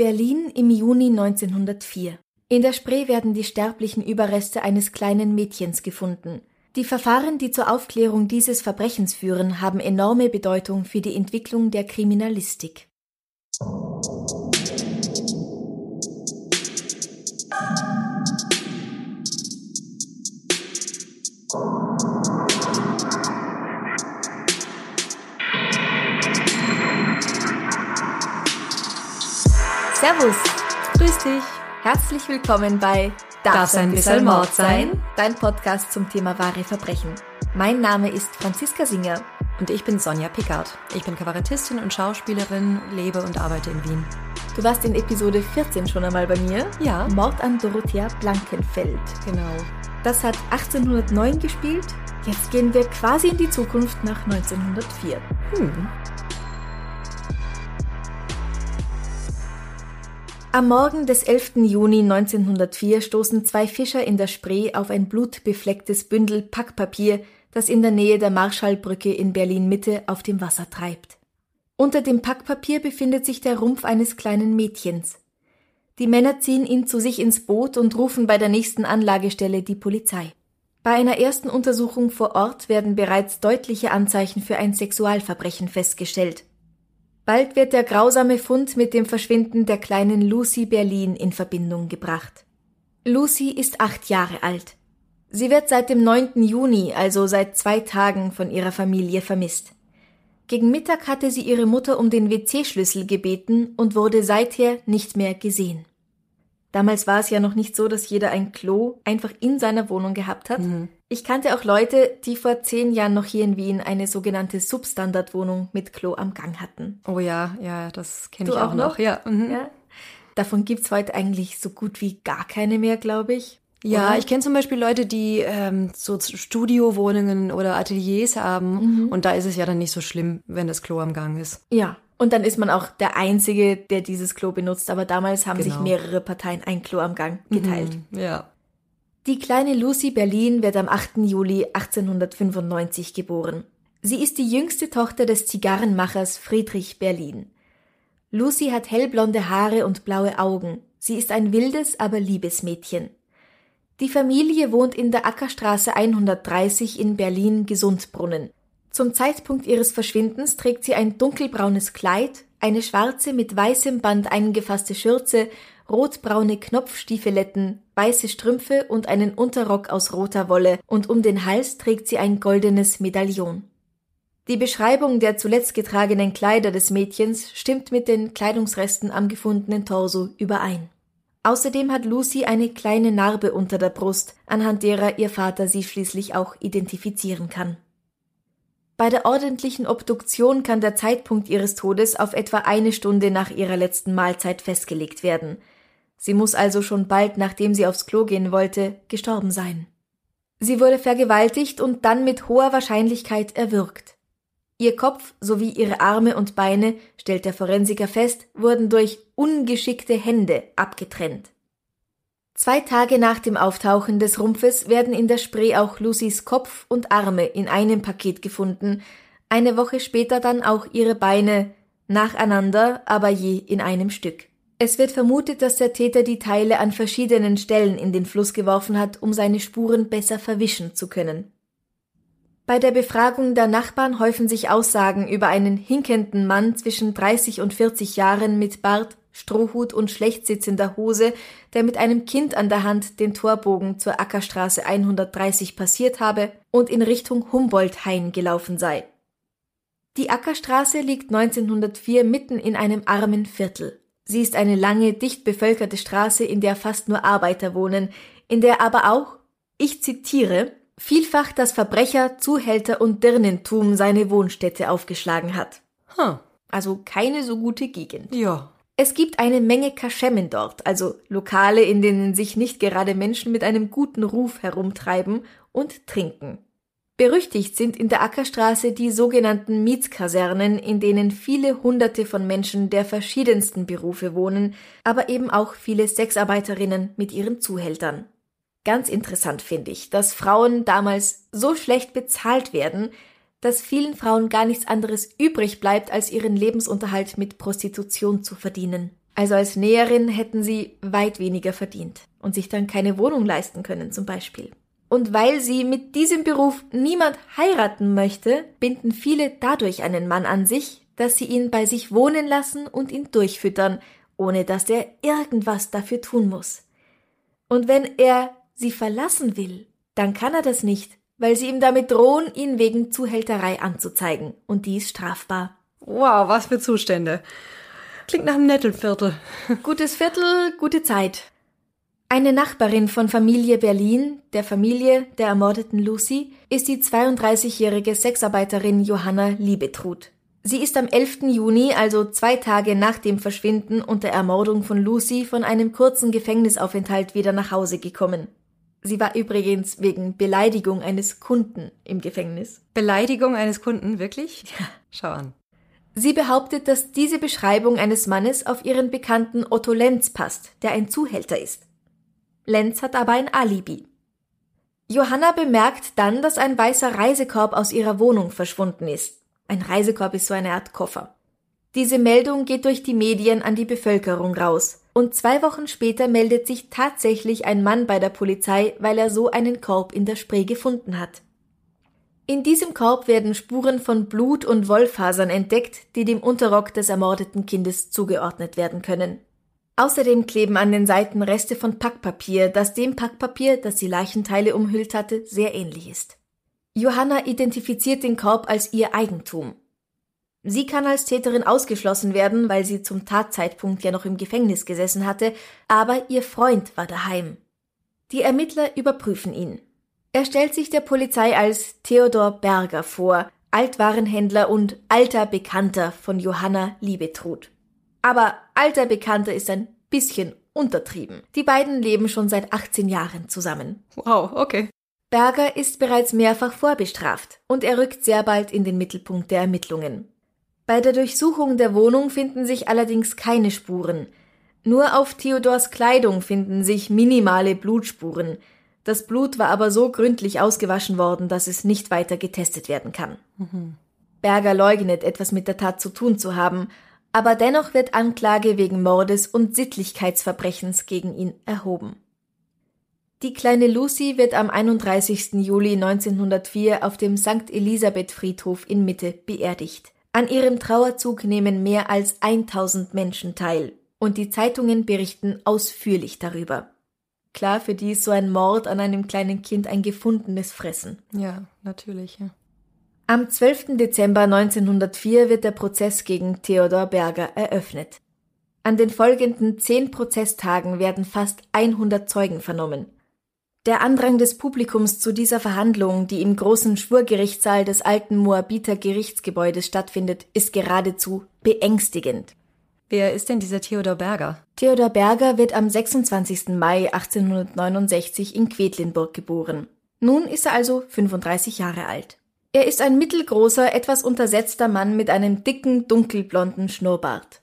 Berlin im Juni 1904. In der Spree werden die sterblichen Überreste eines kleinen Mädchens gefunden. Die Verfahren, die zur Aufklärung dieses Verbrechens führen, haben enorme Bedeutung für die Entwicklung der Kriminalistik. Servus, grüß dich, herzlich willkommen bei Darf's ein bisschen Mord sein? Dein Podcast zum Thema wahre Verbrechen. Mein Name ist Franziska Singer. Und ich bin Sonja Pickard. Ich bin Kabarettistin und Schauspielerin, lebe und arbeite in Wien. Du warst in Episode 14 schon einmal bei mir. Ja. Mord an Dorothea Blankenfeld. Genau. Das hat 1809 gespielt. Jetzt gehen wir quasi in die Zukunft nach 1904. Hm. Am Morgen des 11. Juni 1904 stoßen zwei Fischer in der Spree auf ein blutbeflecktes Bündel Packpapier, das in der Nähe der Marschallbrücke in Berlin Mitte auf dem Wasser treibt. Unter dem Packpapier befindet sich der Rumpf eines kleinen Mädchens. Die Männer ziehen ihn zu sich ins Boot und rufen bei der nächsten Anlagestelle die Polizei. Bei einer ersten Untersuchung vor Ort werden bereits deutliche Anzeichen für ein Sexualverbrechen festgestellt. Bald wird der grausame Fund mit dem Verschwinden der kleinen Lucy Berlin in Verbindung gebracht. Lucy ist acht Jahre alt. Sie wird seit dem 9. Juni, also seit zwei Tagen, von ihrer Familie vermisst. Gegen Mittag hatte sie ihre Mutter um den WC-Schlüssel gebeten und wurde seither nicht mehr gesehen. Damals war es ja noch nicht so, dass jeder ein Klo einfach in seiner Wohnung gehabt hat. Mhm. Ich kannte auch Leute, die vor zehn Jahren noch hier in Wien eine sogenannte Substandardwohnung mit Klo am Gang hatten. Oh ja, ja, das kenne ich auch, auch noch. noch? Ja. Mhm. Ja? Davon gibt's heute eigentlich so gut wie gar keine mehr, glaube ich. Ja, Oder? ich kenne zum Beispiel Leute, die ähm, so Studiowohnungen oder Ateliers haben und da ist es ja dann nicht so schlimm, wenn das Klo am Gang ist. Ja. Und dann ist man auch der Einzige, der dieses Klo benutzt. Aber damals haben sich Genau. mehrere Parteien ein Klo am Gang geteilt. Mhm. Ja. Die kleine Lucy Berlin wird am 8. Juli 1895 geboren. Sie ist die jüngste Tochter des Zigarrenmachers Friedrich Berlin. Lucy hat hellblonde Haare und blaue Augen. Sie ist ein wildes, aber liebes Mädchen. Die Familie wohnt in der Ackerstraße 130 in Berlin-Gesundbrunnen. Zum Zeitpunkt ihres Verschwindens trägt sie ein dunkelbraunes Kleid, eine schwarze mit weißem Band eingefasste Schürze, rotbraune Knopfstiefeletten, weiße Strümpfe und einen Unterrock aus roter Wolle, und um den Hals trägt sie ein goldenes Medaillon. Die Beschreibung der zuletzt getragenen Kleider des Mädchens stimmt mit den Kleidungsresten am gefundenen Torso überein. Außerdem hat Lucy eine kleine Narbe unter der Brust, anhand derer ihr Vater sie schließlich auch identifizieren kann. Bei der ordentlichen Obduktion kann der Zeitpunkt ihres Todes auf etwa eine Stunde nach ihrer letzten Mahlzeit festgelegt werden. Sie muss also schon bald, nachdem sie aufs Klo gehen wollte, gestorben sein. Sie wurde vergewaltigt und dann mit hoher Wahrscheinlichkeit erwürgt. Ihr Kopf sowie ihre Arme und Beine, stellt der Forensiker fest, wurden durch ungeschickte Hände abgetrennt. Zwei Tage nach dem Auftauchen des Rumpfes werden in der Spree auch Lucys Kopf und Arme in einem Paket gefunden, eine Woche später dann auch ihre Beine, nacheinander, aber je in einem Stück. Es wird vermutet, dass der Täter die Teile an verschiedenen Stellen in den Fluss geworfen hat, um seine Spuren besser verwischen zu können. Bei der Befragung der Nachbarn häufen sich Aussagen über einen hinkenden Mann zwischen 30 und 40 Jahren mit Bart, Strohhut und schlecht sitzender Hose, der mit einem Kind an der Hand den Torbogen zur Ackerstraße 130 passiert habe und in Richtung Humboldt-Hain gelaufen sei. Die Ackerstraße liegt 1904 mitten in einem armen Viertel. Sie ist eine lange, dicht bevölkerte Straße, in der fast nur Arbeiter wohnen, in der aber auch, ich zitiere, vielfach das Verbrecher, Zuhälter und Dirnentum seine Wohnstätte aufgeschlagen hat. Huh. Also keine so gute Gegend. Ja. Es gibt eine Menge Kaschemmen dort, also Lokale, in denen sich nicht gerade Menschen mit einem guten Ruf herumtreiben und trinken. Berüchtigt sind in der Ackerstraße die sogenannten Mietskasernen, in denen viele Hunderte von Menschen der verschiedensten Berufe wohnen, aber eben auch viele Sexarbeiterinnen mit ihren Zuhältern. Ganz interessant finde ich, dass Frauen damals so schlecht bezahlt werden, dass vielen Frauen gar nichts anderes übrig bleibt, als ihren Lebensunterhalt mit Prostitution zu verdienen. Also als Näherin hätten sie weit weniger verdient und sich dann keine Wohnung leisten können zum Beispiel. Und weil sie mit diesem Beruf niemand heiraten möchte, binden viele dadurch einen Mann an sich, dass sie ihn bei sich wohnen lassen und ihn durchfüttern, ohne dass er irgendwas dafür tun muss. Und wenn er sie verlassen will, dann kann er das nicht, weil sie ihm damit drohen, ihn wegen Zuhälterei anzuzeigen, und dies strafbar. Wow, was für Zustände. Klingt nach einem netten Viertel. Gutes Viertel, gute Zeit. Eine Nachbarin von Familie Berlin, der Familie der ermordeten Lucy, ist die 32-jährige Sexarbeiterin Johanna Liebetrud. Sie ist am 11. Juni, also zwei Tage nach dem Verschwinden und der Ermordung von Lucy, von einem kurzen Gefängnisaufenthalt wieder nach Hause gekommen. Sie war übrigens wegen Beleidigung eines Kunden im Gefängnis. Beleidigung eines Kunden, wirklich? Ja. Schau an. Sie behauptet, dass diese Beschreibung eines Mannes auf ihren Bekannten Otto Lenz passt, der ein Zuhälter ist. Lenz hat aber ein Alibi. Johanna bemerkt dann, dass ein weißer Reisekorb aus ihrer Wohnung verschwunden ist. Ein Reisekorb ist so eine Art Koffer. Diese Meldung geht durch die Medien an die Bevölkerung raus. Und zwei Wochen später meldet sich tatsächlich ein Mann bei der Polizei, weil er so einen Korb in der Spree gefunden hat. In diesem Korb werden Spuren von Blut und Wollfasern entdeckt, die dem Unterrock des ermordeten Kindes zugeordnet werden können. Außerdem kleben an den Seiten Reste von Packpapier, das dem Packpapier, das die Leichenteile umhüllt hatte, sehr ähnlich ist. Johanna identifiziert den Korb als ihr Eigentum. Sie kann als Täterin ausgeschlossen werden, weil sie zum Tatzeitpunkt ja noch im Gefängnis gesessen hatte, aber ihr Freund war daheim. Die Ermittler überprüfen ihn. Er stellt sich der Polizei als Theodor Berger vor, Altwarenhändler und alter Bekannter von Johanna Liebetrud. Aber alter Bekannter ist ein bisschen untertrieben. Die beiden leben schon seit 18 Jahren zusammen. Wow, okay. Berger ist bereits mehrfach vorbestraft und er rückt sehr bald in den Mittelpunkt der Ermittlungen. Bei der Durchsuchung der Wohnung finden sich allerdings keine Spuren. Nur auf Theodors Kleidung finden sich minimale Blutspuren. Das Blut war aber so gründlich ausgewaschen worden, dass es nicht weiter getestet werden kann. Mhm. Berger leugnet, etwas mit der Tat zu tun zu haben, aber dennoch wird Anklage wegen Mordes und Sittlichkeitsverbrechens gegen ihn erhoben. Die kleine Lucy wird am 31. Juli 1904 auf dem St. Elisabeth Friedhof in Mitte beerdigt. An ihrem Trauerzug nehmen mehr als 1000 Menschen teil und die Zeitungen berichten ausführlich darüber. Klar, für die ist so ein Mord an einem kleinen Kind ein gefundenes Fressen. Ja, natürlich. Ja. Am 12. Dezember 1904 wird der Prozess gegen Theodor Berger eröffnet. An den folgenden zehn Prozesstagen werden fast 100 Zeugen vernommen. Der Andrang des Publikums zu dieser Verhandlung, die im großen Schwurgerichtssaal des alten Moabiter Gerichtsgebäudes stattfindet, ist geradezu beängstigend. Wer ist denn dieser Theodor Berger? Theodor Berger wird am 26. Mai 1869 in Quedlinburg geboren. Nun ist er also 35 Jahre alt. Er ist ein mittelgroßer, etwas untersetzter Mann mit einem dicken, dunkelblonden Schnurrbart.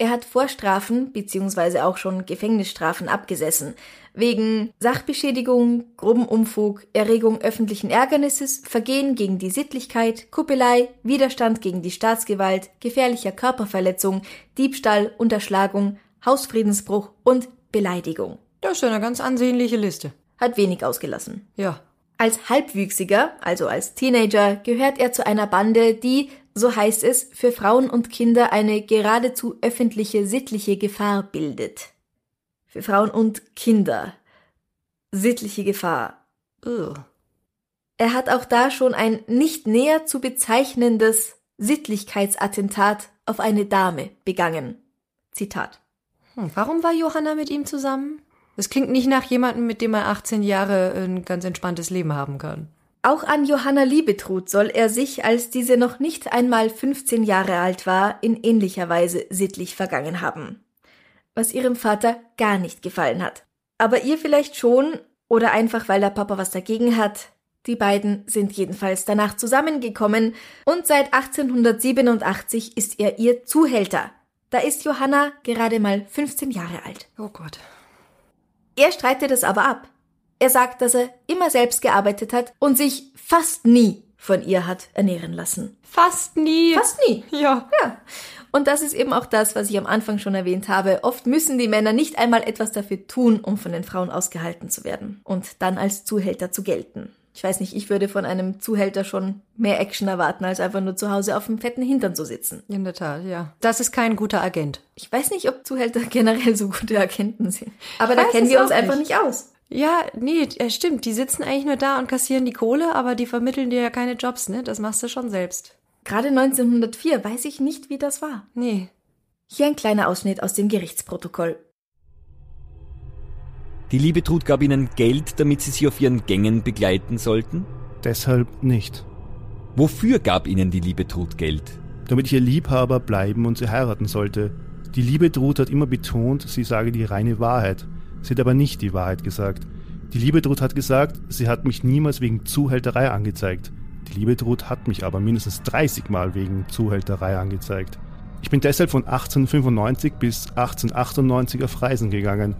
Er hat Vorstrafen bzw. auch schon Gefängnisstrafen abgesessen, wegen Sachbeschädigung, groben Umfug, Erregung öffentlichen Ärgernisses, Vergehen gegen die Sittlichkeit, Kuppelei, Widerstand gegen die Staatsgewalt, gefährlicher Körperverletzung, Diebstahl, Unterschlagung, Hausfriedensbruch und Beleidigung. Das ist eine ganz ansehnliche Liste. Hat wenig ausgelassen. Ja. Als Halbwüchsiger, also als Teenager, gehört er zu einer Bande, die, so heißt es, für Frauen und Kinder eine geradezu öffentliche sittliche Gefahr bildet. Für Frauen und Kinder. Sittliche Gefahr. Ugh. Er hat auch da schon ein nicht näher zu bezeichnendes Sittlichkeitsattentat auf eine Dame begangen. Zitat. Hm, warum war Johanna mit ihm zusammen? Das klingt nicht nach jemandem, mit dem er 18 Jahre ein ganz entspanntes Leben haben kann. Auch an Johanna Liebetrud soll er sich, als diese noch nicht einmal 15 Jahre alt war, in ähnlicher Weise sittlich vergangen haben. Was ihrem Vater gar nicht gefallen hat. Aber ihr vielleicht schon, oder einfach weil der Papa was dagegen hat. Die beiden sind jedenfalls danach zusammengekommen und seit 1887 ist er ihr Zuhälter. Da ist Johanna gerade mal 15 Jahre alt. Oh Gott. Er streitet es aber ab. Er sagt, dass er immer selbst gearbeitet hat und sich fast nie von ihr hat ernähren lassen. Fast nie. Fast nie. Ja. Ja. Und das ist eben auch das, was ich am Anfang schon erwähnt habe. Oft müssen die Männer nicht einmal etwas dafür tun, um von den Frauen ausgehalten zu werden und dann als Zuhälter zu gelten. Ich weiß nicht, ich würde von einem Zuhälter schon mehr Action erwarten, als einfach nur zu Hause auf dem fetten Hintern zu sitzen. In der Tat, ja. Das ist kein guter Agent. Ich weiß nicht, ob Zuhälter generell so gute Agenten sind. Aber Ich da kennen wir uns auch einfach nicht. nicht aus. Ja, nee, stimmt. Die sitzen eigentlich nur da und kassieren die Kohle, aber die vermitteln dir ja keine Jobs, ne? Das machst du schon selbst. Gerade 1904 weiß ich nicht, wie das war. Nee. Hier ein kleiner Ausschnitt aus dem Gerichtsprotokoll. Die Liebetrud gab ihnen Geld, damit sie sie auf ihren Gängen begleiten sollten? Deshalb nicht. Wofür gab ihnen die Liebetrud Geld? Damit ich ihr Liebhaber bleiben und sie heiraten sollte. Die Liebetrud hat immer betont, sie sage die reine Wahrheit. Sie hat aber nicht die Wahrheit gesagt. Die Liebetrud hat gesagt, sie hat mich niemals wegen Zuhälterei angezeigt. Die Liebetrud hat mich aber mindestens 30 Mal wegen Zuhälterei angezeigt. Ich bin deshalb von 1895 bis 1898 auf Reisen gegangen.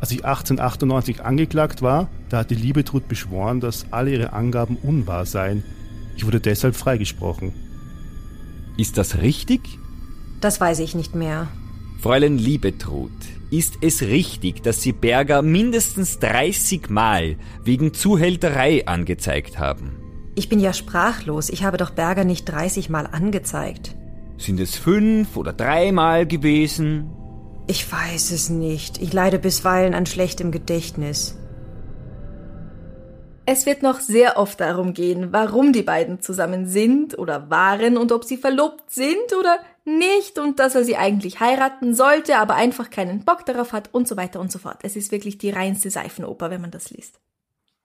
Als ich 1898 angeklagt war, da hat die Liebetrud beschworen, dass alle ihre Angaben unwahr seien. Ich wurde deshalb freigesprochen. Ist das richtig? Das weiß ich nicht mehr. Fräulein Liebetrud, ist es richtig, dass Sie Berger mindestens 30 Mal wegen Zuhälterei angezeigt haben? Ich bin ja sprachlos. Ich habe doch Berger nicht 30 Mal angezeigt. Sind es fünf oder dreimal gewesen? Ich weiß es nicht. Ich leide bisweilen an schlechtem Gedächtnis. Es wird noch sehr oft darum gehen, warum die beiden zusammen sind oder waren und ob sie verlobt sind oder nicht und dass er sie eigentlich heiraten sollte, aber einfach keinen Bock darauf hat und so weiter und so fort. Es ist wirklich die reinste Seifenoper, wenn man das liest.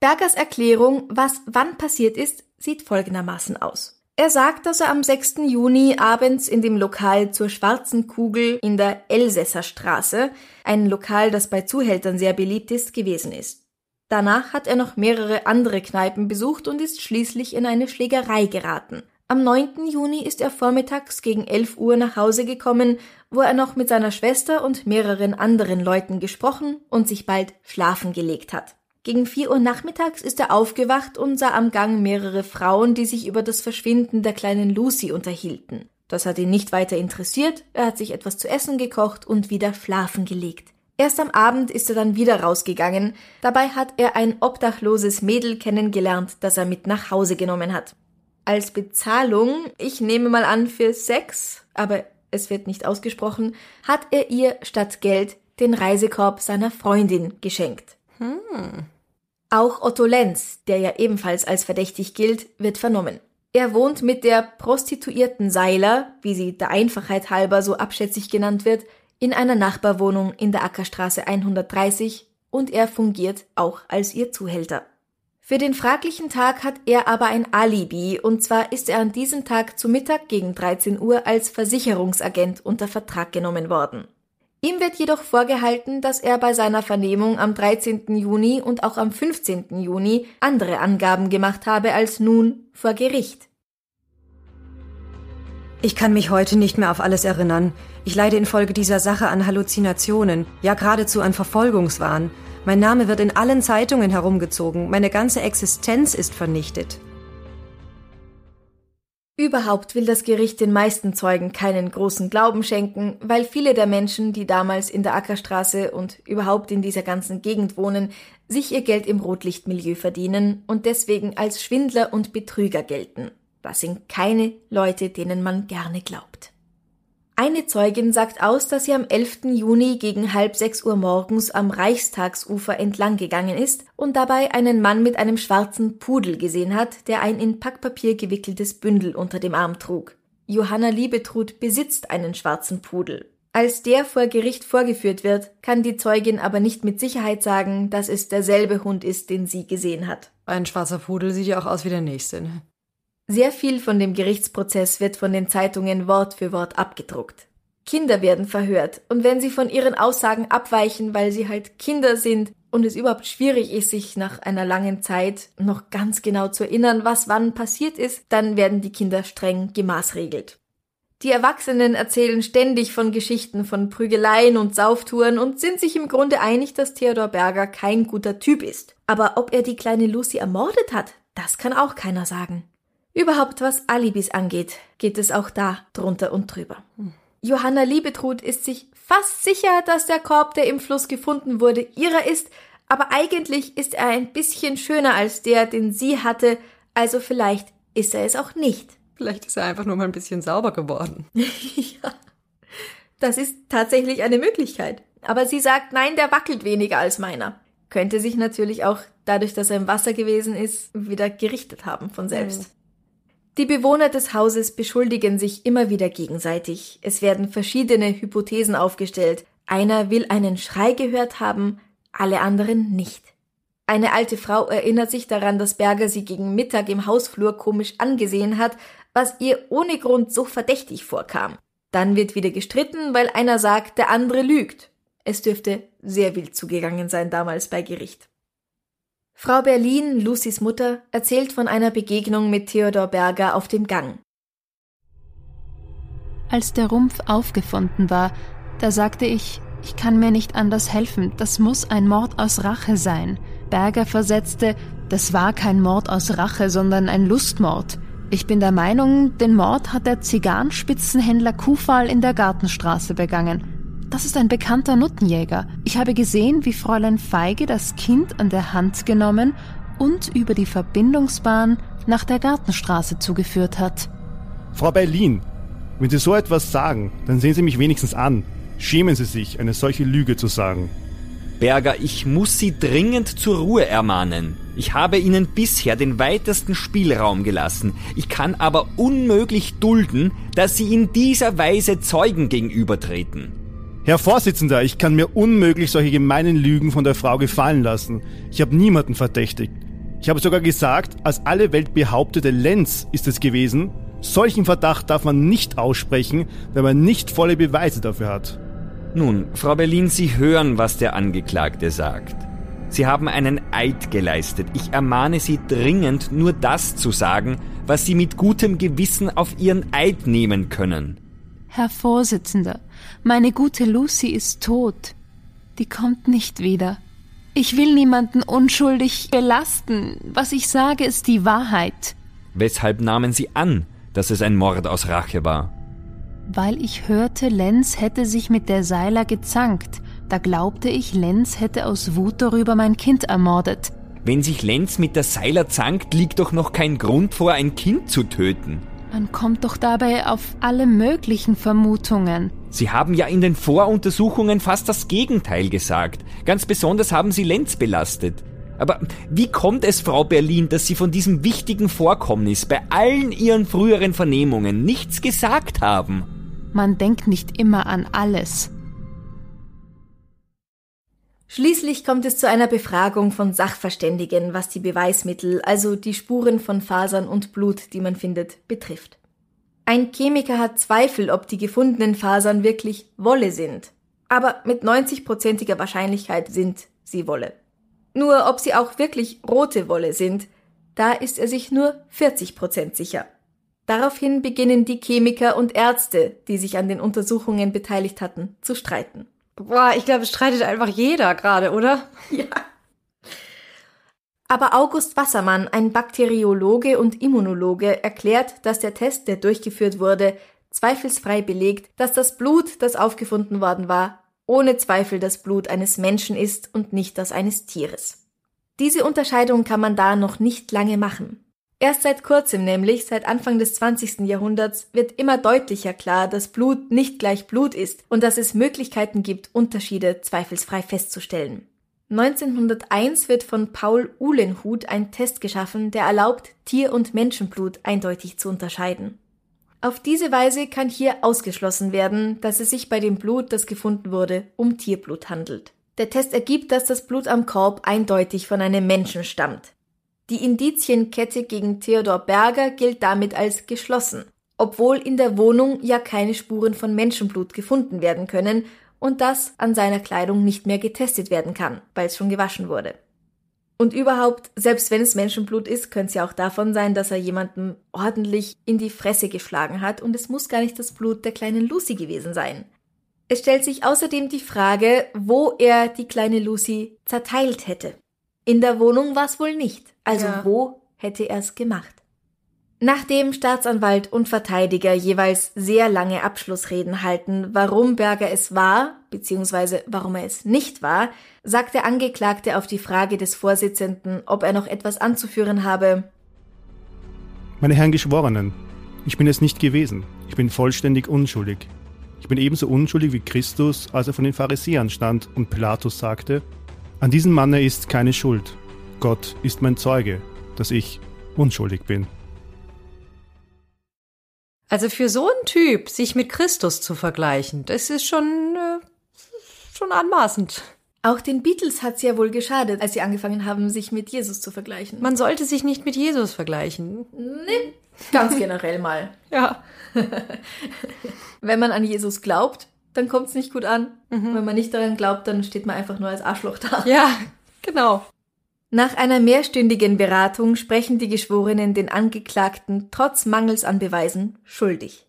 Bergers Erklärung, was wann passiert ist, sieht folgendermaßen aus. Er sagt, dass er am 6. Juni abends in dem Lokal zur Schwarzen Kugel in der Elsässerstraße, ein Lokal, das bei Zuhältern sehr beliebt ist, gewesen ist. Danach hat er noch mehrere andere Kneipen besucht und ist schließlich in eine Schlägerei geraten. Am 9. Juni ist er vormittags gegen 11 Uhr nach Hause gekommen, wo er noch mit seiner Schwester und mehreren anderen Leuten gesprochen und sich bald schlafen gelegt hat. Gegen 4 Uhr nachmittags ist er aufgewacht und sah am Gang mehrere Frauen, die sich über das Verschwinden der kleinen Lucy unterhielten. Das hat ihn nicht weiter interessiert, er hat sich etwas zu essen gekocht und wieder schlafen gelegt. Erst am Abend ist er dann wieder rausgegangen. Dabei hat er ein obdachloses Mädel kennengelernt, das er mit nach Hause genommen hat. Als Bezahlung, ich nehme mal an für Sex, aber es wird nicht ausgesprochen, hat er ihr statt Geld den Reisekorb seiner Freundin geschenkt. Auch Otto Lenz, der ja ebenfalls als verdächtig gilt, wird vernommen. Er wohnt mit der Prostituierten Seiler, wie sie der Einfachheit halber so abschätzig genannt wird, in einer Nachbarwohnung in der Ackerstraße 130 und er fungiert auch als ihr Zuhälter. Für den fraglichen Tag hat er aber ein Alibi, und zwar ist er an diesem Tag zu Mittag gegen 13 Uhr als Versicherungsagent unter Vertrag genommen worden. Ihm wird jedoch vorgehalten, dass er bei seiner Vernehmung am 13. Juni und auch am 15. Juni andere Angaben gemacht habe als nun vor Gericht. Ich kann mich heute nicht mehr auf alles erinnern. Ich leide infolge dieser Sache an Halluzinationen, ja geradezu an Verfolgungswahn. Mein Name wird in allen Zeitungen herumgezogen, meine ganze Existenz ist vernichtet. Überhaupt will das Gericht den meisten Zeugen keinen großen Glauben schenken, weil viele der Menschen, die damals in der Ackerstraße und überhaupt in dieser ganzen Gegend wohnen, sich ihr Geld im Rotlichtmilieu verdienen und deswegen als Schwindler und Betrüger gelten. Das sind keine Leute, denen man gerne glaubt. Eine Zeugin sagt aus, dass sie am 11. Juni gegen halb sechs Uhr morgens am Reichstagsufer entlang gegangen ist und dabei einen Mann mit einem schwarzen Pudel gesehen hat, der ein in Packpapier gewickeltes Bündel unter dem Arm trug. Johanna Liebetrud besitzt einen schwarzen Pudel. Als der vor Gericht vorgeführt wird, kann die Zeugin aber nicht mit Sicherheit sagen, dass es derselbe Hund ist, den sie gesehen hat. Ein schwarzer Pudel sieht ja auch aus wie der nächste. Ne? Sehr viel von dem Gerichtsprozess wird von den Zeitungen Wort für Wort abgedruckt. Kinder werden verhört, und wenn sie von ihren Aussagen abweichen, weil sie halt Kinder sind und es überhaupt schwierig ist, sich nach einer langen Zeit noch ganz genau zu erinnern, was wann passiert ist, dann werden die Kinder streng gemaßregelt. Die Erwachsenen erzählen ständig von Geschichten von Prügeleien und Sauftouren und sind sich im Grunde einig, dass Theodor Berger kein guter Typ ist. Aber ob er die kleine Lucy ermordet hat, das kann auch keiner sagen. Überhaupt was Alibis angeht, geht es auch da drunter und drüber. Johanna Liebetrud ist sich fast sicher, dass der Korb, der im Fluss gefunden wurde, ihrer ist, aber eigentlich ist er ein bisschen schöner als der, den sie hatte, also vielleicht ist er es auch nicht. Vielleicht ist er einfach nur mal ein bisschen sauber geworden. ja, das ist tatsächlich eine Möglichkeit. Aber sie sagt, nein, der wackelt weniger als meiner. Könnte sich natürlich auch dadurch, dass er im Wasser gewesen ist, wieder gerichtet haben von selbst. Die Bewohner des Hauses beschuldigen sich immer wieder gegenseitig. Es werden verschiedene Hypothesen aufgestellt. Einer will einen Schrei gehört haben, alle anderen nicht. Eine alte Frau erinnert sich daran, dass Berger sie gegen Mittag im Hausflur komisch angesehen hat, was ihr ohne Grund so verdächtig vorkam. Dann wird wieder gestritten, weil einer sagt, der andere lügt. Es dürfte sehr wild zugegangen sein damals bei Gericht. Frau Berlin, Lucys Mutter, erzählt von einer Begegnung mit Theodor Berger auf dem Gang. Als der Rumpf aufgefunden war, da sagte ich, ich kann mir nicht anders helfen, das muss ein Mord aus Rache sein. Berger versetzte, das war kein Mord aus Rache, sondern ein Lustmord. Ich bin der Meinung, den Mord hat der Zigarrenspitzenhändler Kufal in der Gartenstraße begangen. Das ist ein bekannter Nuttenjäger. Ich habe gesehen, wie Fräulein Feige das Kind an der Hand genommen und über die Verbindungsbahn nach der Gartenstraße zugeführt hat. Frau Berlin, wenn Sie so etwas sagen, dann sehen Sie mich wenigstens an. Schämen Sie sich, eine solche Lüge zu sagen. Berger, ich muss Sie dringend zur Ruhe ermahnen. Ich habe Ihnen bisher den weitesten Spielraum gelassen. Ich kann aber unmöglich dulden, dass Sie in dieser Weise Zeugen gegenübertreten. Herr Vorsitzender, ich kann mir unmöglich solche gemeinen Lügen von der Frau gefallen lassen. Ich habe niemanden verdächtigt. Ich habe sogar gesagt, als alle Welt behauptete, Lenz ist es gewesen, solchen Verdacht darf man nicht aussprechen, wenn man nicht volle Beweise dafür hat. Nun, Frau Berlin, Sie hören, was der Angeklagte sagt. Sie haben einen Eid geleistet. Ich ermahne Sie dringend, nur das zu sagen, was Sie mit gutem Gewissen auf Ihren Eid nehmen können. Herr Vorsitzender, meine gute Lucy ist tot. Die kommt nicht wieder. Ich will niemanden unschuldig belasten. Was ich sage, ist die Wahrheit. Weshalb nahmen Sie an, dass es ein Mord aus Rache war? Weil ich hörte, Lenz hätte sich mit der Seiler gezankt. Da glaubte ich, Lenz hätte aus Wut darüber mein Kind ermordet. Wenn sich Lenz mit der Seiler zankt, liegt doch noch kein Grund vor, ein Kind zu töten. Man kommt doch dabei auf alle möglichen Vermutungen. Sie haben ja in den Voruntersuchungen fast das Gegenteil gesagt. Ganz besonders haben Sie Lenz belastet. Aber wie kommt es, Frau Berlin, dass Sie von diesem wichtigen Vorkommnis bei allen Ihren früheren Vernehmungen nichts gesagt haben? Man denkt nicht immer an alles. Schließlich kommt es zu einer Befragung von Sachverständigen, was die Beweismittel, also die Spuren von Fasern und Blut, die man findet, betrifft. Ein Chemiker hat Zweifel, ob die gefundenen Fasern wirklich Wolle sind. Aber mit 90-prozentiger Wahrscheinlichkeit sind sie Wolle. Nur ob sie auch wirklich rote Wolle sind, da ist er sich nur 40 Prozent sicher. Daraufhin beginnen die Chemiker und Ärzte, die sich an den Untersuchungen beteiligt hatten, zu streiten. Boah, ich glaube, es streitet einfach jeder gerade, oder? Ja. Aber August Wassermann, ein Bakteriologe und Immunologe, erklärt, dass der Test, der durchgeführt wurde, zweifelsfrei belegt, dass das Blut, das aufgefunden worden war, ohne Zweifel das Blut eines Menschen ist und nicht das eines Tieres. Diese Unterscheidung kann man da noch nicht lange machen. Erst seit kurzem, nämlich seit Anfang des 20. Jahrhunderts, wird immer deutlicher klar, dass Blut nicht gleich Blut ist und dass es Möglichkeiten gibt, Unterschiede zweifelsfrei festzustellen. 1901 wird von Paul Uhlenhuth ein Test geschaffen, der erlaubt, Tier- und Menschenblut eindeutig zu unterscheiden. Auf diese Weise kann hier ausgeschlossen werden, dass es sich bei dem Blut, das gefunden wurde, um Tierblut handelt. Der Test ergibt, dass das Blut am Korb eindeutig von einem Menschen stammt. Die Indizienkette gegen Theodor Berger gilt damit als geschlossen, obwohl in der Wohnung ja keine Spuren von Menschenblut gefunden werden können und das an seiner Kleidung nicht mehr getestet werden kann, weil es schon gewaschen wurde. Und überhaupt, selbst wenn es Menschenblut ist, könnte es ja auch davon sein, dass er jemanden ordentlich in die Fresse geschlagen hat und es muss gar nicht das Blut der kleinen Lucy gewesen sein. Es stellt sich außerdem die Frage, wo er die kleine Lucy zerteilt hätte. In der Wohnung war es wohl nicht. Also Ja. wo hätte er es gemacht? Nachdem Staatsanwalt und Verteidiger jeweils sehr lange Abschlussreden halten, warum Berger es war, beziehungsweise warum er es nicht war, sagt der Angeklagte auf die Frage des Vorsitzenden, ob er noch etwas anzuführen habe, Meine Herren Geschworenen, ich bin es nicht gewesen. Ich bin vollständig unschuldig. Ich bin ebenso unschuldig wie Christus, als er von den Pharisäern stand und Pilatus sagte, an diesem Manne ist keine Schuld. Gott ist mein Zeuge, dass ich unschuldig bin. Also für so einen Typ, sich mit Christus zu vergleichen, das ist schon, äh, schon anmaßend. auch den Beatles hat's ja wohl geschadet, als sie angefangen haben, sich mit Jesus zu vergleichen. Man sollte sich nicht mit Jesus vergleichen. Nee, ganz generell mal. Ja. Wenn man an Jesus glaubt, dann kommt's nicht gut an. Wenn man nicht daran glaubt, dann steht man einfach nur als Arschloch da. Ja, genau. Nach einer mehrstündigen Beratung sprechen die Geschworenen den Angeklagten trotz Mangels an Beweisen schuldig.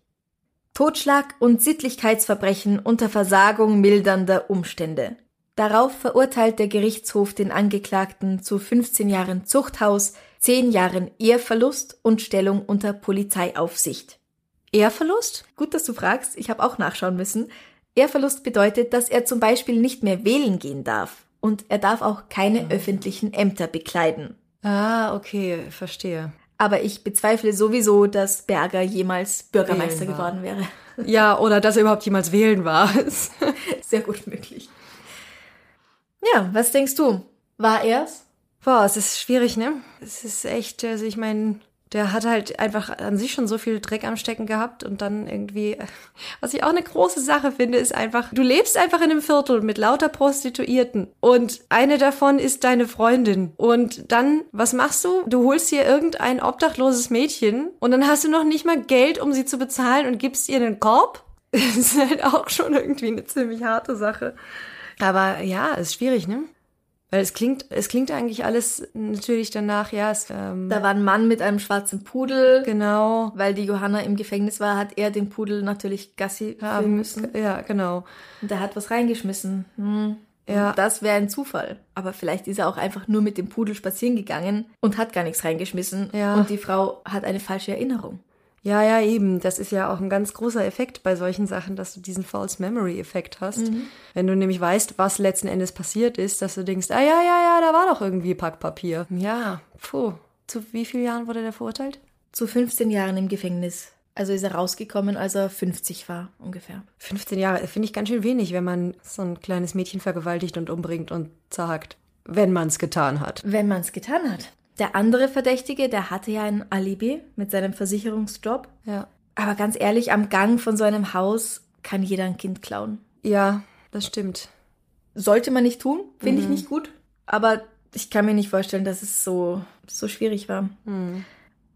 Totschlag und Sittlichkeitsverbrechen unter Versagung mildernder Umstände. Darauf verurteilt der Gerichtshof den Angeklagten zu 15 Jahren Zuchthaus, 10 Jahren Ehrverlust und Stellung unter Polizeiaufsicht. Ehrverlust? Gut, dass du fragst, ich habe auch nachschauen müssen. Ehrverlust bedeutet, dass er zum Beispiel nicht mehr wählen gehen darf und er darf auch keine öffentlichen Ämter bekleiden. Ah, okay, verstehe. Aber ich bezweifle sowieso, dass Berger jemals Bürgermeister geworden wäre. Ja, oder dass er überhaupt jemals wählen war. Sehr gut möglich. Ja, was denkst du? War er's? Boah, es ist schwierig, ne? Es ist echt, also ich meine, der hat halt einfach an sich schon so viel Dreck am Stecken gehabt und dann irgendwie, was ich auch eine große Sache finde, ist einfach, du lebst einfach in einem Viertel mit lauter Prostituierten und eine davon ist deine Freundin und dann, was machst du? Du holst dir irgendein obdachloses Mädchen und dann hast du noch nicht mal Geld, um sie zu bezahlen und gibst ihr einen Korb? Das ist halt auch schon irgendwie eine ziemlich harte Sache. Aber ja, ist schwierig, ne? Weil es klingt, es klingt eigentlich alles natürlich danach, ja, es, ähm, Da war ein Mann mit einem schwarzen Pudel. genau. Weil die Johanna im Gefängnis war, hat er den Pudel natürlich Gassi führen müssen. ja, genau. Und der hat was reingeschmissen. Hm. Ja. Und Das wäre ein Zufall. Aber vielleicht ist er auch einfach nur mit dem Pudel spazieren gegangen und hat gar nichts reingeschmissen. Ja. Und die Frau hat eine falsche Erinnerung. Ja, ja, eben. Das ist ja auch ein ganz großer Effekt bei solchen Sachen, dass du diesen False Memory Effekt hast. Wenn du nämlich weißt, was letzten Endes passiert ist, dass du denkst, ah ja, ja, ja, da war doch irgendwie Packpapier. Ja, puh. Zu wie vielen Jahren wurde der verurteilt? Zu 15 Jahren im Gefängnis. Also ist er rausgekommen, als er 50 war, ungefähr. 15 Jahre finde ich ganz schön wenig, wenn man so ein kleines Mädchen vergewaltigt und umbringt und zerhackt. Wenn man es getan hat. Wenn man es getan hat. Der andere Verdächtige, der hatte ja ein Alibi mit seinem Versicherungsjob. Ja. Aber ganz ehrlich, am Gang von so einem Haus kann jeder ein Kind klauen. Ja, das stimmt. Sollte man nicht tun, finde ich nicht gut. Aber ich kann mir nicht vorstellen, dass es so, so schwierig war.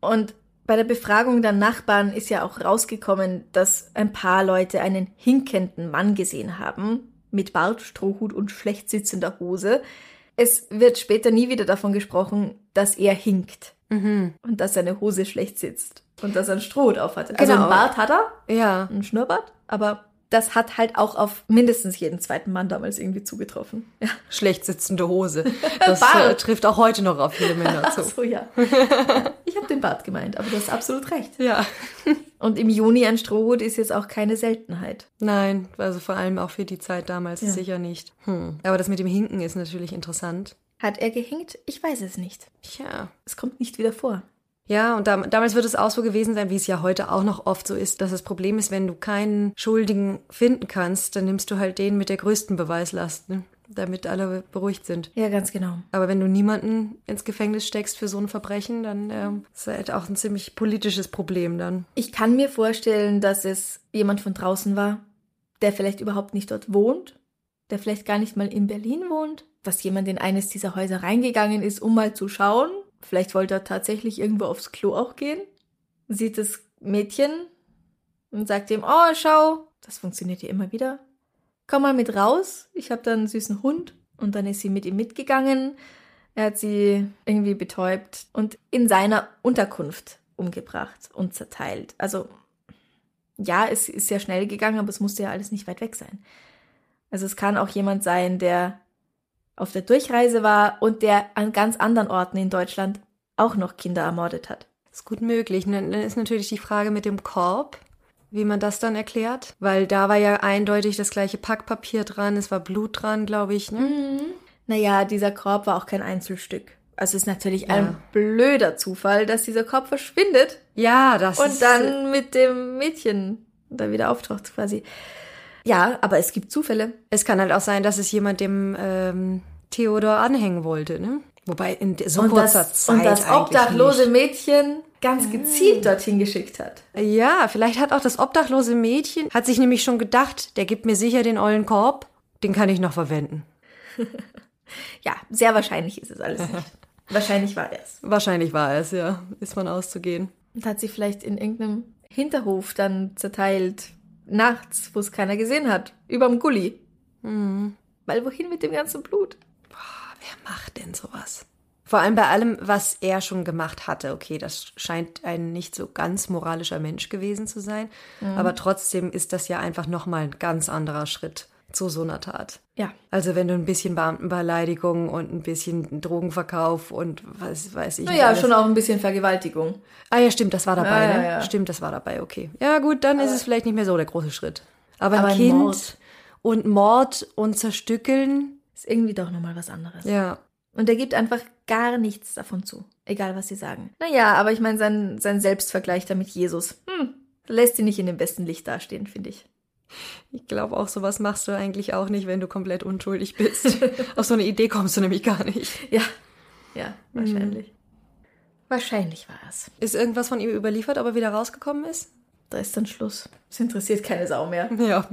Und bei der Befragung der Nachbarn ist ja auch rausgekommen, dass ein paar Leute einen hinkenden Mann gesehen haben, mit Bart, Strohhut und schlecht sitzender Hose. Es wird später nie wieder davon gesprochen, dass er hinkt. Und dass seine Hose schlecht sitzt. Und dass er einen Strohhut auf hat. Also Genau. einen Bart hat er, Ja. einen Schnurrbart, aber das hat halt auch auf mindestens jeden zweiten Mann damals irgendwie zugetroffen. Ja. Schlecht sitzende Hose. Das äh, trifft auch heute noch auf viele Männer Ach zu. so, ja. Ich habe den Bart gemeint, aber du hast absolut recht. Ja. Und im Juni ein Strohhut ist jetzt auch keine Seltenheit. Nein, also vor allem auch für die Zeit damals Ja. sicher nicht. Hm. Aber das mit dem Hinken ist natürlich interessant. Hat er gehinkt? Ich weiß es nicht. Tja. Es kommt nicht wieder vor. Ja, und dam damals wird es auch so gewesen sein, wie es ja heute auch noch oft so ist, dass das Problem ist, wenn du keinen Schuldigen finden kannst, dann nimmst du halt den mit der größten Beweislast, ne? damit alle beruhigt sind. Ja, ganz genau. Aber wenn du niemanden ins Gefängnis steckst für so ein Verbrechen, dann ähm, ist halt auch ein ziemlich politisches Problem dann. Ich kann mir vorstellen, dass es jemand von draußen war, der vielleicht überhaupt nicht dort wohnt, der vielleicht gar nicht mal in Berlin wohnt, dass jemand in eines dieser Häuser reingegangen ist, um mal zu schauen. Vielleicht wollte er tatsächlich irgendwo aufs Klo auch gehen, sieht das Mädchen und sagt ihm, oh, schau, das funktioniert ja immer wieder. Komm mal mit raus, ich habe da einen süßen Hund. Und dann ist sie mit ihm mitgegangen. Er hat sie irgendwie betäubt und in seiner Unterkunft umgebracht und zerteilt. Also ja, es ist sehr schnell gegangen, aber es musste ja alles nicht weit weg sein. Also es kann auch jemand sein, der auf der Durchreise war und der an ganz anderen Orten in Deutschland auch noch Kinder ermordet hat. ist gut möglich. Dann ist natürlich die Frage mit dem Korb, wie man das dann erklärt. Weil da war ja eindeutig das gleiche Packpapier dran, es war Blut dran, glaube ich. Ne? Mhm. Naja, dieser Korb war auch kein Einzelstück. Also es ist natürlich ja. ein blöder Zufall, dass dieser Korb verschwindet. Ja, das und ist. Und dann mit dem Mädchen da wieder auftaucht quasi. Ja, aber es gibt Zufälle. Es kann halt auch sein, dass es jemand dem ähm, Theodor anhängen wollte, ne? Wobei in so und kurzer das, Zeit. Und das obdachlose Mädchen ganz gezielt dorthin geschickt hat. Ja, vielleicht hat auch das obdachlose Mädchen, hat sich nämlich schon gedacht, der gibt mir sicher den ollen Korb, den kann ich noch verwenden. ja, sehr wahrscheinlich ist es alles nicht. wahrscheinlich war es. Wahrscheinlich war es, ja. Ist man auszugehen. Und hat sie vielleicht in irgendeinem Hinterhof dann zerteilt, nachts, wo es keiner gesehen hat, überm Gully. Mhm. Weil wohin mit dem ganzen Blut? Boah, wer macht denn sowas? Vor allem bei allem, was er schon gemacht hatte. Okay, das scheint ein nicht so ganz moralischer Mensch gewesen zu sein. Mhm. Aber trotzdem ist das ja einfach nochmal ein ganz anderer Schritt zu so einer Tat. Ja. Also wenn du ein bisschen Beamtenbeleidigung und ein bisschen Drogenverkauf und was weiß ich. Naja, schon auch ein bisschen Vergewaltigung. Ah ja, stimmt, das war dabei, ja, ne? Ja, ja. Stimmt, das war dabei, okay. Ja gut, dann aber ist es vielleicht nicht mehr so der große Schritt. Aber, aber ein Kind Mord. und Mord und Zerstückeln. Ist irgendwie doch nochmal was anderes. Ja. Und er gibt einfach gar nichts davon zu. Egal, was sie sagen. Naja, aber ich meine, sein, sein Selbstvergleich da mit Jesus, hm, lässt ihn nicht in dem besten Licht dastehen, finde ich. Ich glaube auch, sowas machst du eigentlich auch nicht, wenn du komplett unschuldig bist. Auf so eine Idee kommst du nämlich gar nicht. Ja, ja, wahrscheinlich. Mhm. Wahrscheinlich war es. Ist irgendwas von ihm überliefert, ob er wieder rausgekommen ist? Da ist dann Schluss. Es interessiert keine Sau mehr. Ja.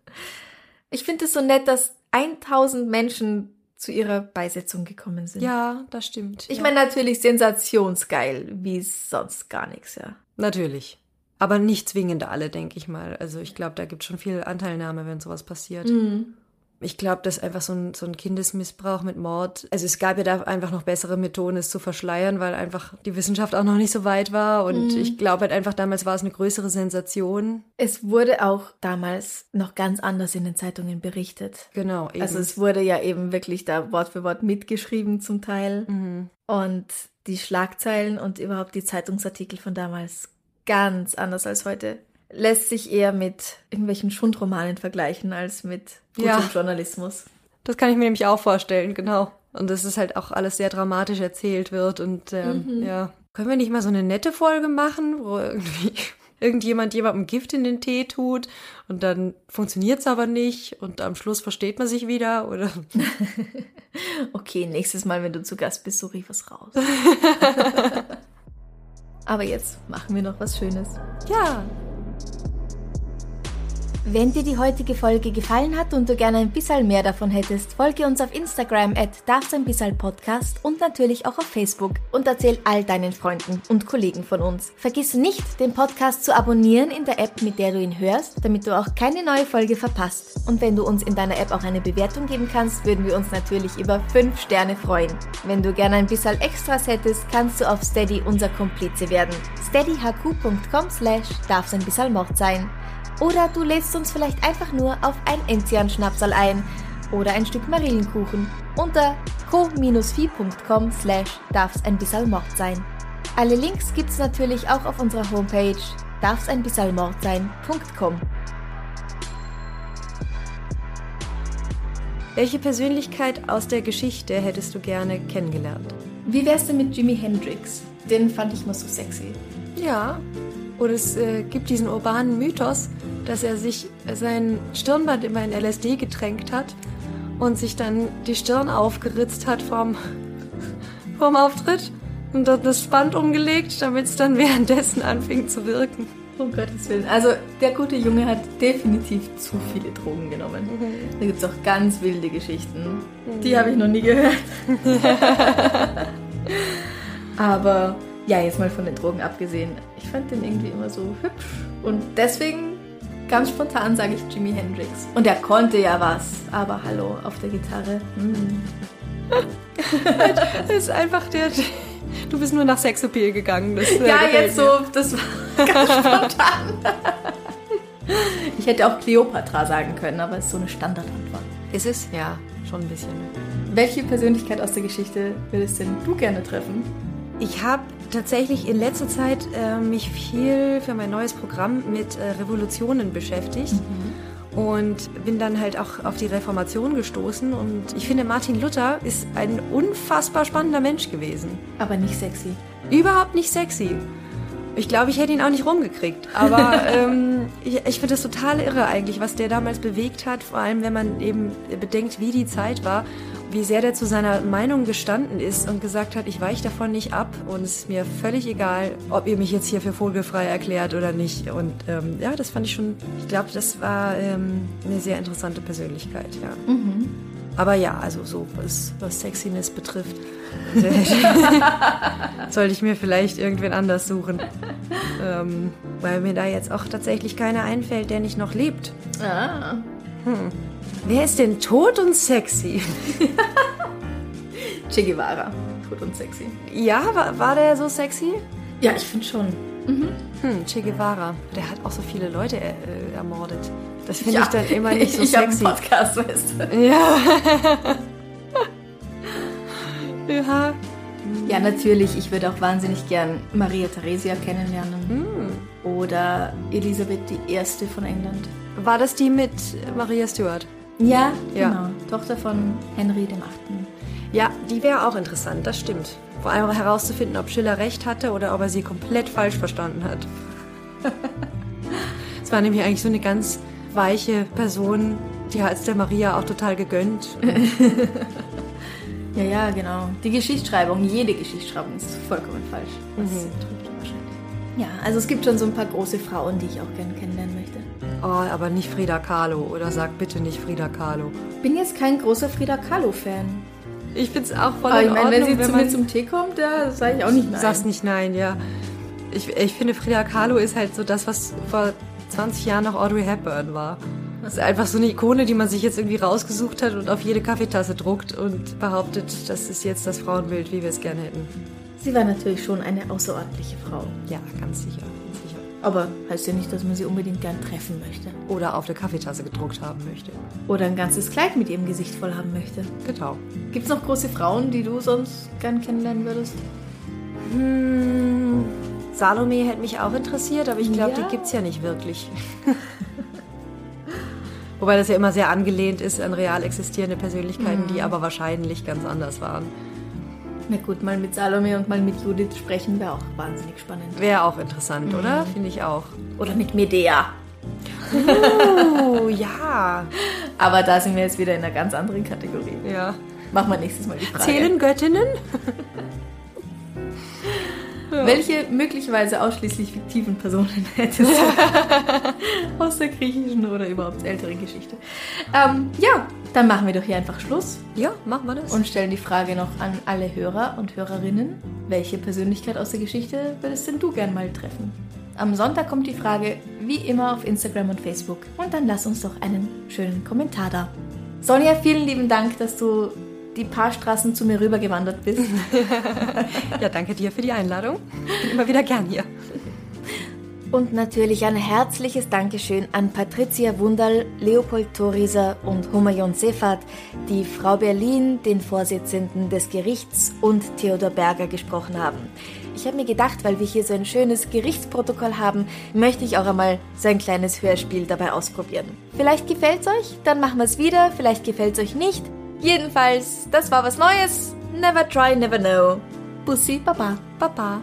ich finde es so nett, dass 1000 Menschen zu ihrer Beisetzung gekommen sind. Ja, das stimmt. Ich ja. meine natürlich sensationsgeil, wie sonst gar nichts, ja. Natürlich. Aber nicht zwingend alle, denke ich mal. Also ich glaube, da gibt es schon viel Anteilnahme, wenn sowas passiert. Mhm. Ich glaube, dass einfach so ein, so ein Kindesmissbrauch mit Mord, also es gab ja da einfach noch bessere Methoden, es zu verschleiern, weil einfach die Wissenschaft auch noch nicht so weit war. Und Mhm. ich glaube halt einfach, damals war es eine größere Sensation. Es wurde auch damals noch ganz anders in den Zeitungen berichtet. Genau. Eben. Also es wurde ja eben wirklich da Wort für Wort mitgeschrieben zum Teil. Mhm. Und die Schlagzeilen und überhaupt die Zeitungsartikel von damals ganz anders als heute. Lässt sich eher mit irgendwelchen Schundromanen vergleichen als mit gutem Ja. Journalismus. Das kann ich mir nämlich auch vorstellen, genau. Und dass es halt auch alles sehr dramatisch erzählt wird und ähm, Mhm. ja. Können wir nicht mal so eine nette Folge machen, wo irgendwie irgendjemand jemandem Gift in den Tee tut und dann funktioniert es aber nicht und am Schluss versteht man sich wieder oder Okay, nächstes Mal, wenn du zu Gast bist, suche ich was raus. Aber jetzt machen wir noch was Schönes. ja. Wenn dir die heutige Folge gefallen hat und du gerne ein bisschen mehr davon hättest, folge uns auf Instagram at Podcast und natürlich auch auf Facebook und erzähl all deinen Freunden und Kollegen von uns. Vergiss nicht, den Podcast zu abonnieren in der App, mit der du ihn hörst, damit du auch keine neue Folge verpasst. Und wenn du uns in deiner App auch eine Bewertung geben kannst, würden wir uns natürlich über 5 Sterne freuen. Wenn du gerne ein bisschen Extras hättest, kannst du auf Steady unser Komplize werden. steadyhq.com slash darf's ein sein. Oder du lädst uns vielleicht einfach nur auf ein Enzian-Schnapsal ein oder ein Stück Marillenkuchen unter co-fi.com slash darf's ein bisschen Mord sein. Alle Links gibt's natürlich auch auf unserer Homepage darf's ein bisschen Mord sein.com. Welche Persönlichkeit aus der Geschichte hättest du gerne kennengelernt? Wie wär's denn mit Jimi Hendrix? Den fand ich mal so sexy. Ja. Oder es äh, gibt diesen urbanen Mythos, dass er sich sein Stirnband immer in LSD getränkt hat und sich dann die Stirn aufgeritzt hat vom, vom Auftritt und dann das Band umgelegt, damit es dann währenddessen anfing zu wirken. Um Gottes Willen. Also der gute Junge hat definitiv zu viele Drogen genommen. Da gibt's auch ganz wilde Geschichten. Die habe ich noch nie gehört. Aber ja, jetzt mal von den Drogen abgesehen. Ich fand den irgendwie immer so hübsch. Und deswegen, ganz spontan, sage ich Jimi Hendrix. Und er konnte ja was. Aber hallo, auf der Gitarre. Hm. das ist einfach der. Du bist nur nach Sexappeal gegangen. Das, äh, Ja, jetzt mir. so, das war ganz spontan. Ich hätte auch Cleopatra sagen können, aber es ist so eine Standardantwort. Ist es? Ja, schon ein bisschen. Welche Persönlichkeit aus der Geschichte würdest denn du gerne treffen? Ich habe tatsächlich in letzter Zeit äh, mich viel für mein neues Programm mit äh, Revolutionen beschäftigt. Und bin dann halt auch auf die Reformation gestoßen. Und ich finde, Martin Luther ist ein unfassbar spannender Mensch gewesen. Aber nicht sexy. Überhaupt nicht sexy. Ich glaube, ich hätte ihn auch nicht rumgekriegt. Aber ähm, ich, ich finde das total irre eigentlich, was der damals bewegt hat. Vor allem, wenn man eben bedenkt, wie die Zeit war, wie sehr der zu seiner Meinung gestanden ist und gesagt hat, ich weiche davon nicht ab und es ist mir völlig egal, ob ihr mich jetzt hier für vogelfrei erklärt oder nicht. Und ähm, ja, das fand ich schon, ich glaube, das war ähm, eine sehr interessante Persönlichkeit, ja. Aber ja, also so was, was Sexiness betrifft, sollte ich mir vielleicht irgendwen anders suchen. Ähm, weil mir da jetzt auch tatsächlich keiner einfällt, der nicht noch lebt. Ah. Wer ist denn tot und sexy? Che Guevara. Tot und sexy. Ja, war, war der so sexy? Ja, ich finde schon. Hm, Che Guevara. Der hat auch so viele Leute äh, ermordet. Das finde Ja, ich dann immer nicht so ich habe einen sexy. Podcast, weißt du. Ja. ja. Ja, natürlich. Ich würde auch wahnsinnig gern Maria Theresia kennenlernen. Oder Elisabeth I. von England. War das die mit Maria Stuart? Ja, Ja. genau. Tochter von Henry dem Achten. Ja, die wäre auch interessant, das stimmt. Vor allem herauszufinden, ob Schiller recht hatte oder ob er sie komplett falsch verstanden hat. Es war nämlich eigentlich so eine ganz weiche Person, die hat es der Maria auch total gegönnt. Ja, ja, genau. Die Geschichtsschreibung, jede Geschichtsschreibung ist vollkommen falsch. Das trifft er wahrscheinlich. Ja, also es gibt schon so ein paar große Frauen, die ich auch gerne kennenlernen möchte. Oh, aber nicht Frida Kahlo. Oder sag bitte nicht Frida Kahlo. Bin jetzt kein großer Frida Kahlo-Fan. Ich find's auch voll Aber in ich meine, wenn Ordnung, sie zu man- mir zum Tee kommt, da sage ich auch nicht nein. sagst nicht nein, ja. Ich, ich finde, Frida Kahlo ist halt so das, was vor 20 Jahren noch Audrey Hepburn war. Das ist einfach so eine Ikone, die man sich jetzt irgendwie rausgesucht hat und auf jede Kaffeetasse druckt und behauptet, das ist jetzt das Frauenbild, wie wir es gerne hätten. Sie war natürlich schon eine außerordentliche Frau. Ja, ganz sicher. Aber heißt ja nicht, dass man sie unbedingt gern treffen möchte. Oder auf der Kaffeetasse gedruckt haben möchte. Oder ein ganzes Kleid mit ihrem Gesicht voll haben möchte. Genau. Gibt es noch große Frauen, die du sonst gern kennenlernen würdest? Hm, Salome hätte mich auch interessiert, aber ich glaube, Ja? die gibt's ja nicht wirklich. Wobei das ja immer sehr angelehnt ist an real existierende Persönlichkeiten, die aber wahrscheinlich ganz anders waren. Na gut, mal mit Salome und mal mit Judith sprechen wäre auch wahnsinnig spannend. Wäre auch interessant, oder? Finde ich auch. Oder mit Medea. Oh, ja. Aber da sind wir jetzt wieder in einer ganz anderen Kategorie. ja. Machen wir nächstes Mal die Frage. Zählen Göttinnen? Welche möglicherweise ausschließlich fiktiven Personen hättest du aus der griechischen oder überhaupt älteren Geschichte? Ähm, ja, dann machen wir doch hier einfach Schluss Ja, machen wir das. und stellen die Frage noch an alle Hörer und Hörerinnen. Welche Persönlichkeit aus der Geschichte würdest denn du gern mal treffen? Am Sonntag kommt die Frage wie immer auf Instagram und Facebook. Und dann lass uns doch einen schönen Kommentar da. Sonja, vielen lieben Dank, dass du die paar Straßen zu mir rübergewandert bist. ja, danke dir für die Einladung. Bin immer wieder gern hier. Und natürlich ein herzliches Dankeschön an Patricia Wunderl, Leopold Thoriser und Humayun Sefat, die Frau Berlin, den Vorsitzenden des Gerichts und Theodor Berger gesprochen haben. Ich habe mir gedacht, weil wir hier so ein schönes Gerichtsprotokoll haben, möchte ich auch einmal so ein kleines Hörspiel dabei ausprobieren. Vielleicht gefällt's euch, dann machen wir es wieder, vielleicht gefällt's euch nicht. Jedenfalls, das war was Neues. Never try, never know. Bussi, Baba. Baba.